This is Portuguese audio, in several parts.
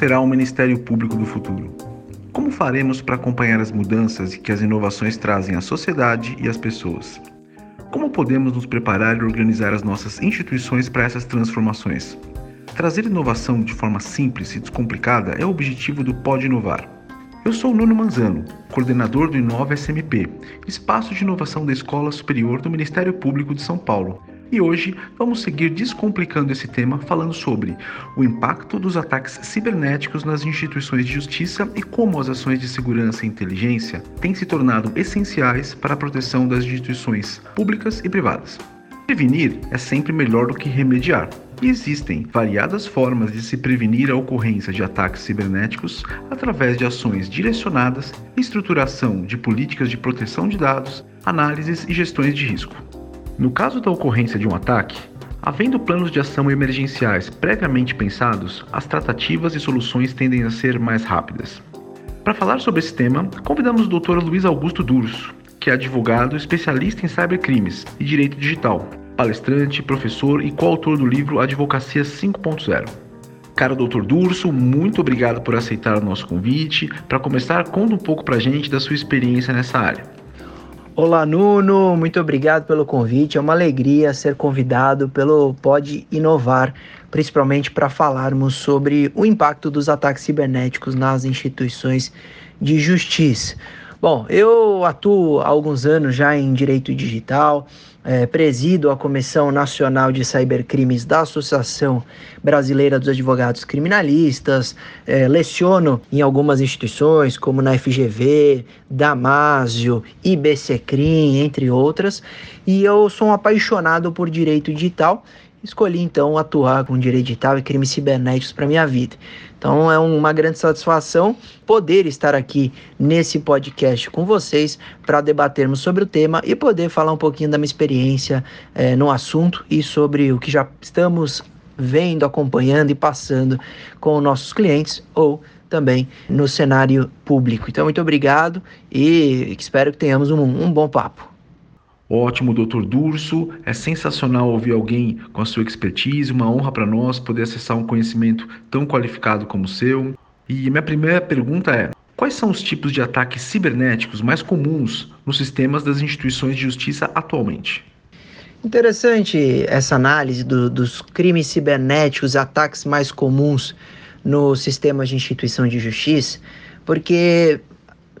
será o Ministério Público do futuro? Como faremos para acompanhar as mudanças que as inovações trazem à sociedade e às pessoas? Como podemos nos preparar e organizar as nossas instituições para essas transformações? Trazer inovação de forma simples e descomplicada é o objetivo do Pode Inovar. Eu sou Nuno Manzano, coordenador do Inova SMP, espaço de inovação da Escola Superior do Ministério Público de São Paulo, e hoje vamos seguir descomplicando esse tema falando sobre o impacto dos ataques cibernéticos nas instituições de justiça e como as ações de segurança e inteligência têm se tornado essenciais para a proteção das instituições públicas e privadas. Prevenir é sempre melhor do que remediar. E existem variadas formas de se prevenir a ocorrência de ataques cibernéticos através de ações direcionadas, estruturação de políticas de proteção de dados, análises e gestões de risco. No caso da ocorrência de um ataque, havendo planos de ação emergenciais previamente pensados, as tratativas e soluções tendem a ser mais rápidas. Para falar sobre esse tema, convidamos o Dr. Luiz Augusto Durso, que é advogado especialista em cybercrimes e direito digital, palestrante, professor e coautor do livro Advocacia 5.0. Cara Dr. Durso, muito obrigado por aceitar o nosso convite. Para começar, conta um pouco para a gente da sua experiência nessa área. Olá, Nuno, muito obrigado pelo convite. É uma alegria ser convidado pelo Pode Inovar, principalmente para falarmos sobre o impacto dos ataques cibernéticos nas instituições de justiça. Bom, eu atuo há alguns anos já em direito digital, é, presido a Comissão Nacional de Cybercrimes da Associação Brasileira dos Advogados Criminalistas, é, leciono em algumas instituições, como na FGV, Damásio, IBCCRIM, entre outras, e eu sou um apaixonado por direito digital escolhi então atuar com direito digital e crimes cibernéticos para minha vida. Então é uma grande satisfação poder estar aqui nesse podcast com vocês para debatermos sobre o tema e poder falar um pouquinho da minha experiência é, no assunto e sobre o que já estamos vendo, acompanhando e passando com nossos clientes ou também no cenário público. Então, muito obrigado e espero que tenhamos um, um bom papo. Ótimo, doutor Durso. É sensacional ouvir alguém com a sua expertise, uma honra para nós poder acessar um conhecimento tão qualificado como o seu. E minha primeira pergunta é: quais são os tipos de ataques cibernéticos mais comuns nos sistemas das instituições de justiça atualmente? Interessante essa análise do, dos crimes cibernéticos, ataques mais comuns nos sistemas de instituição de justiça, porque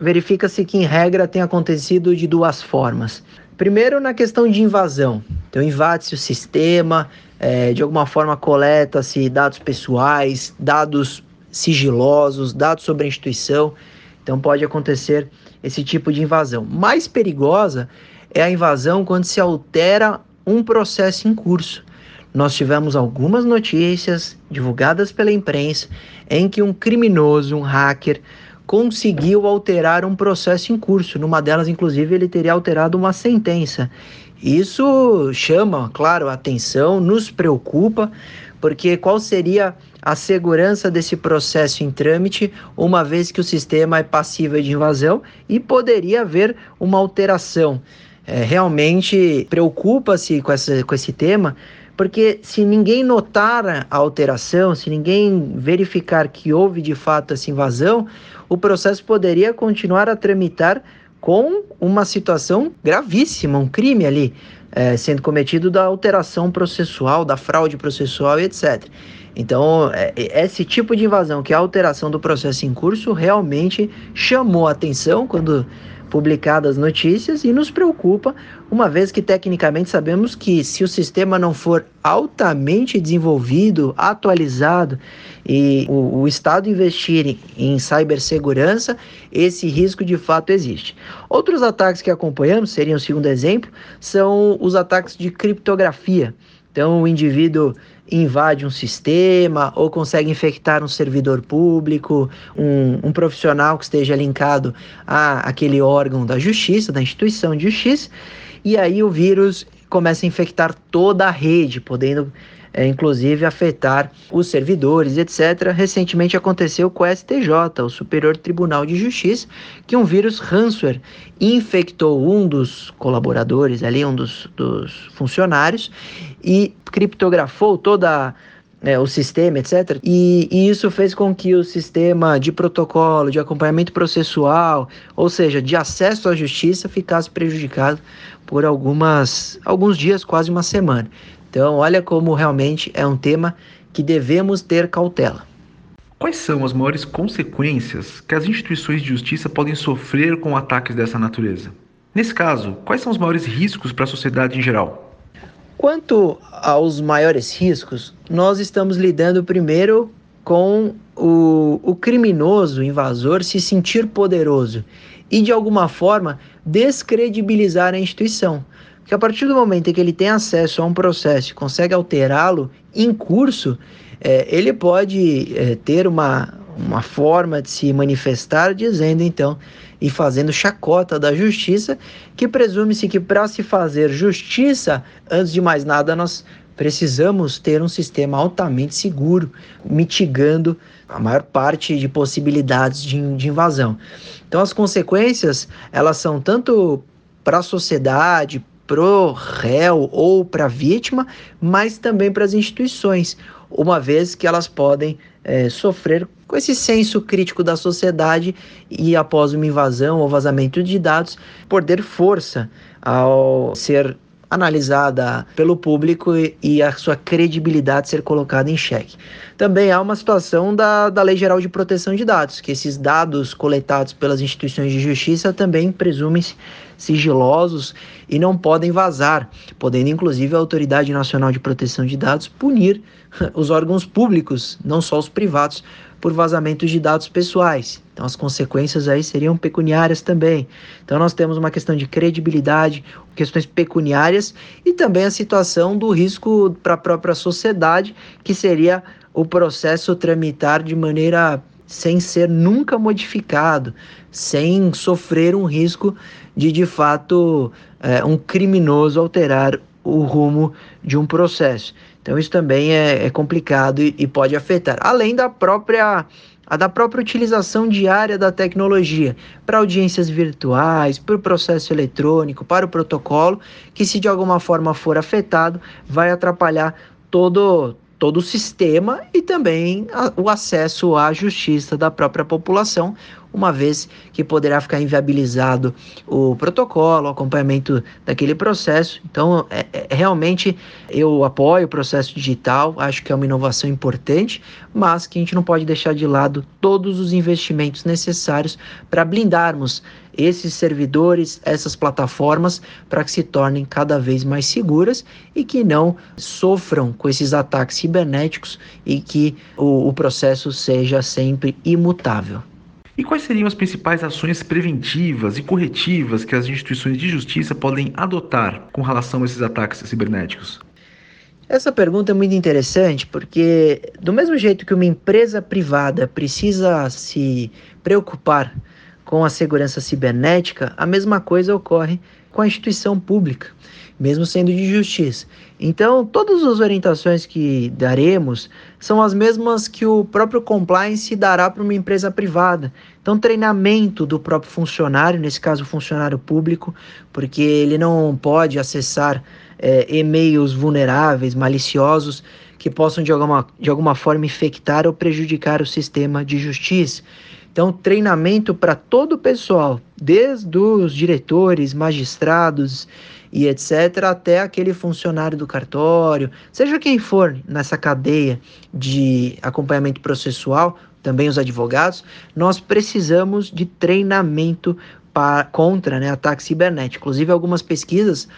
verifica-se que, em regra, tem acontecido de duas formas. Primeiro, na questão de invasão. Então, invade-se o sistema, é, de alguma forma coleta-se dados pessoais, dados sigilosos, dados sobre a instituição. Então, pode acontecer esse tipo de invasão. Mais perigosa é a invasão quando se altera um processo em curso. Nós tivemos algumas notícias divulgadas pela imprensa em que um criminoso, um hacker, conseguiu alterar um processo em curso. Numa delas, inclusive, ele teria alterado uma sentença. Isso chama, claro, a atenção, nos preocupa, porque qual seria a segurança desse processo em trâmite, uma vez que o sistema é passível de invasão e poderia haver uma alteração. É, realmente preocupa-se com, com esse tema, porque se ninguém notar a alteração, se ninguém verificar que houve de fato essa invasão, o processo poderia continuar a tramitar com uma situação gravíssima, um crime ali é, sendo cometido da alteração processual, da fraude processual e etc. Então, é, esse tipo de invasão, que é a alteração do processo em curso, realmente chamou a atenção quando publicadas notícias e nos preocupa, uma vez que tecnicamente sabemos que se o sistema não for altamente desenvolvido, atualizado e o, o Estado investir em cibersegurança, esse risco de fato existe. Outros ataques que acompanhamos, seriam o segundo exemplo, são os ataques de criptografia. Então, o indivíduo invade um sistema ou consegue infectar um servidor público, um, um profissional que esteja linkado a aquele órgão da justiça, da instituição de justiça, e aí o vírus começa a infectar toda a rede, podendo é, inclusive afetar os servidores, etc. Recentemente aconteceu com o STJ, o Superior Tribunal de Justiça, que um vírus ransomware infectou um dos colaboradores ali, um dos, dos funcionários, e criptografou toda é, o sistema, etc. E, e, isso fez com que o sistema de protocolo, de acompanhamento processual, ou seja, de acesso à justiça, ficasse prejudicado por algumas, alguns dias, quase uma semana. Então, olha como realmente é um tema que devemos ter cautela. Quais são as maiores consequências que as instituições de justiça podem sofrer com ataques dessa natureza? Nesse caso, quais são os maiores riscos para a sociedade em geral? Quanto aos maiores riscos, nós estamos lidando primeiro com o, o criminoso invasor se sentir poderoso e, de alguma forma, descredibilizar a instituição. Porque a partir do momento em que ele tem acesso a um processo e consegue alterá-lo em curso, é, ele pode é, ter uma, uma forma de se manifestar dizendo então e fazendo chacota da justiça, que presume-se que para se fazer justiça, antes de mais nada, nós precisamos ter um sistema altamente seguro, mitigando a maior parte de possibilidades de, de invasão. Então as consequências, elas são tanto para a sociedade, pro réu ou para a vítima, mas também para as instituições, uma vez que elas podem é, sofrer com esse senso crítico da sociedade e após uma invasão ou vazamento de dados, perder força ao ser analisada pelo público e, e, a sua credibilidade ser colocada em xeque. Também há uma situação da, da Lei Geral de Proteção de Dados, que esses dados coletados pelas instituições de justiça também presumem-se sigilosos e não podem vazar, podendo inclusive a Autoridade Nacional de Proteção de Dados punir os órgãos públicos, não só os privados, por vazamentos de dados pessoais. Então as consequências aí seriam pecuniárias também. Então nós temos uma questão de credibilidade, questões pecuniárias e também a situação do risco para a própria sociedade, que seria o processo tramitar de maneira sem ser nunca modificado, sem sofrer um risco de de fato é, um criminoso alterar o rumo de um processo. Então isso também é, é complicado e, e, pode afetar, além da própria da própria utilização diária da tecnologia para audiências virtuais, para o processo eletrônico, para o protocolo, que se de alguma forma for afetado, vai atrapalhar todo todo o sistema e também a, o acesso à justiça da própria população, uma vez que poderá ficar inviabilizado o protocolo, o acompanhamento daquele processo. Então, é, é, realmente eu apoio o processo digital, acho que é uma inovação importante, mas que a gente não pode deixar de lado todos os investimentos necessários para blindarmos esses servidores, essas plataformas, para que se tornem cada vez mais seguras e que não sofram com esses ataques cibernéticos e que o, o processo seja sempre imutável. E quais seriam as principais ações preventivas e corretivas que as instituições de justiça podem adotar com relação a esses ataques cibernéticos? Essa pergunta é muito interessante porque, do mesmo jeito que uma empresa privada precisa se preocupar com a segurança cibernética, a mesma coisa ocorre com a instituição pública mesmo sendo de justiça. Então, todas as orientações que daremos são as mesmas que o próprio compliance dará para uma empresa privada. Então, treinamento do próprio funcionário, nesse caso, funcionário público, porque ele não pode acessar é, e-mails vulneráveis, maliciosos, que possam de alguma, de alguma forma infectar ou prejudicar o sistema de justiça. Então, treinamento para todo o pessoal, desde os diretores, magistrados e etc., até aquele funcionário do cartório, seja quem for nessa cadeia de acompanhamento processual, também os advogados, nós precisamos de treinamento para, contra né, ataque cibernético. Inclusive, algumas pesquisas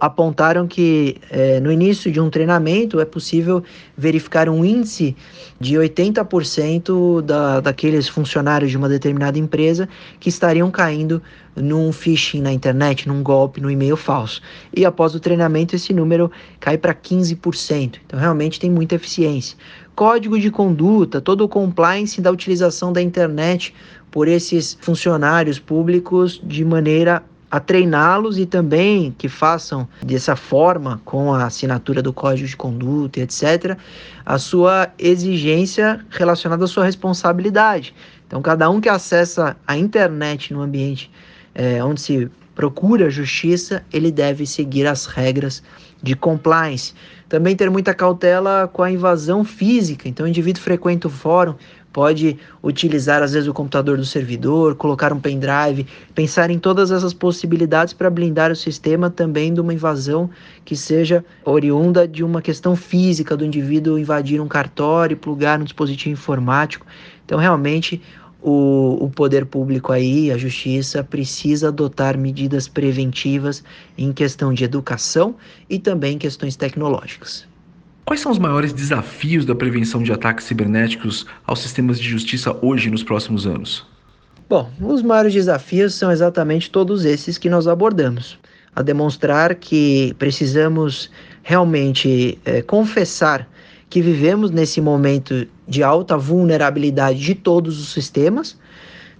apontaram que é, no início de um treinamento é possível verificar um índice de 80% da, daqueles funcionários de uma determinada empresa que estariam caindo num phishing na internet, num golpe, no e-mail falso. E após o treinamento, esse número cai para 15%. Então, realmente tem muita eficiência. Código de conduta, todo o compliance da utilização da internet por esses funcionários públicos de maneira a treiná-los e também que façam dessa forma, com a assinatura do código de conduta, etc., a sua exigência relacionada à sua responsabilidade. Então, cada um que acessa a internet no ambiente é, onde se procura justiça, ele deve seguir as regras de compliance. Também ter muita cautela com a invasão física. Então, o indivíduo frequenta o fórum, pode utilizar às vezes o computador do servidor, colocar um pendrive, pensar em todas essas possibilidades para blindar o sistema também de uma invasão que seja oriunda de uma questão física do indivíduo invadir um cartório, plugar no dispositivo informático. Então, realmente, o, o poder público aí, a justiça, precisa adotar medidas preventivas em questão de educação e também questões tecnológicas. Quais são os maiores desafios da prevenção de ataques cibernéticos aos sistemas de justiça hoje nos próximos anos? Bom, os maiores desafios são exatamente todos esses que nós abordamos. A demonstrar que precisamos realmente é, confessar que vivemos nesse momento de alta vulnerabilidade de todos os sistemas,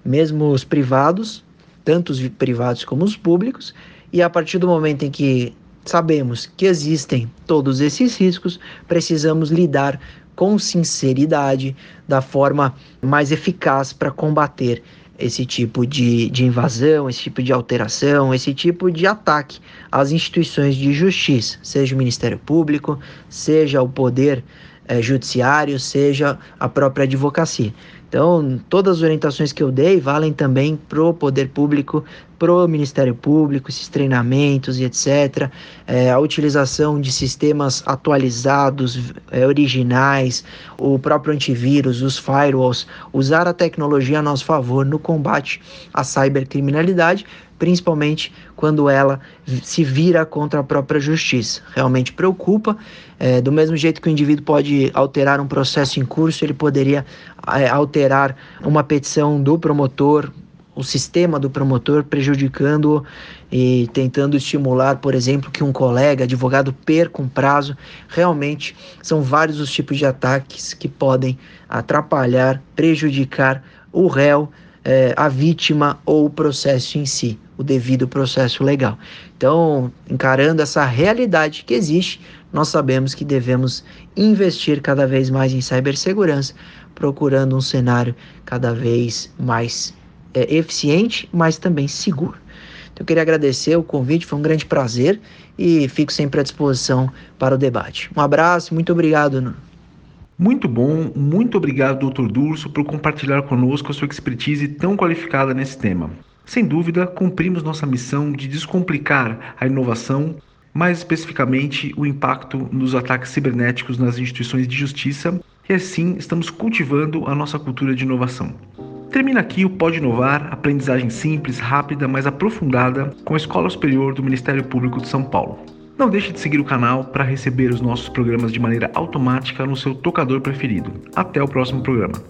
mesmo os privados, tanto os privados como os públicos, e a partir do momento em que sabemos que existem todos esses riscos, precisamos lidar com sinceridade, da forma mais eficaz para combater esse tipo de, de invasão, esse tipo de alteração, esse tipo de ataque às instituições de justiça, seja o Ministério Público, seja o Poder é, Judiciário, seja a própria advocacia. Então, todas as orientações que eu dei valem também para o poder público, para o Ministério Público, esses treinamentos e etc. É, a utilização de sistemas atualizados, é, originais, o próprio antivírus, os firewalls, usar a tecnologia a nosso favor no combate à cybercriminalidade, principalmente quando ela se vira contra a própria justiça. Realmente preocupa. É, do mesmo jeito que o indivíduo pode alterar um processo em curso, ele poderia é, alterar uma petição do promotor, o sistema do promotor, prejudicando e tentando estimular, por exemplo, que um colega, advogado, perca um prazo. Realmente são vários os tipos de ataques que podem atrapalhar, prejudicar o réu é, a vítima ou o processo em si, o devido processo legal. Então, encarando essa realidade que existe, nós sabemos que devemos investir cada vez mais em cibersegurança, procurando um cenário cada vez mais é, eficiente, mas também seguro. Então, eu queria agradecer o convite, foi um grande prazer e fico sempre à disposição para o debate. Um abraço, muito obrigado. Nuno. Muito bom, muito obrigado, Dr. Durso, por compartilhar conosco a sua expertise tão qualificada nesse tema. Sem dúvida, cumprimos nossa missão de descomplicar a inovação, mais especificamente o impacto nos ataques cibernéticos nas instituições de justiça, e assim estamos cultivando a nossa cultura de inovação. Termina aqui o Pode Inovar, aprendizagem simples, rápida, mas aprofundada com a Escola Superior do Ministério Público de São Paulo. Não deixe de seguir o canal para receber os nossos programas de maneira automática no seu tocador preferido. Até o próximo programa.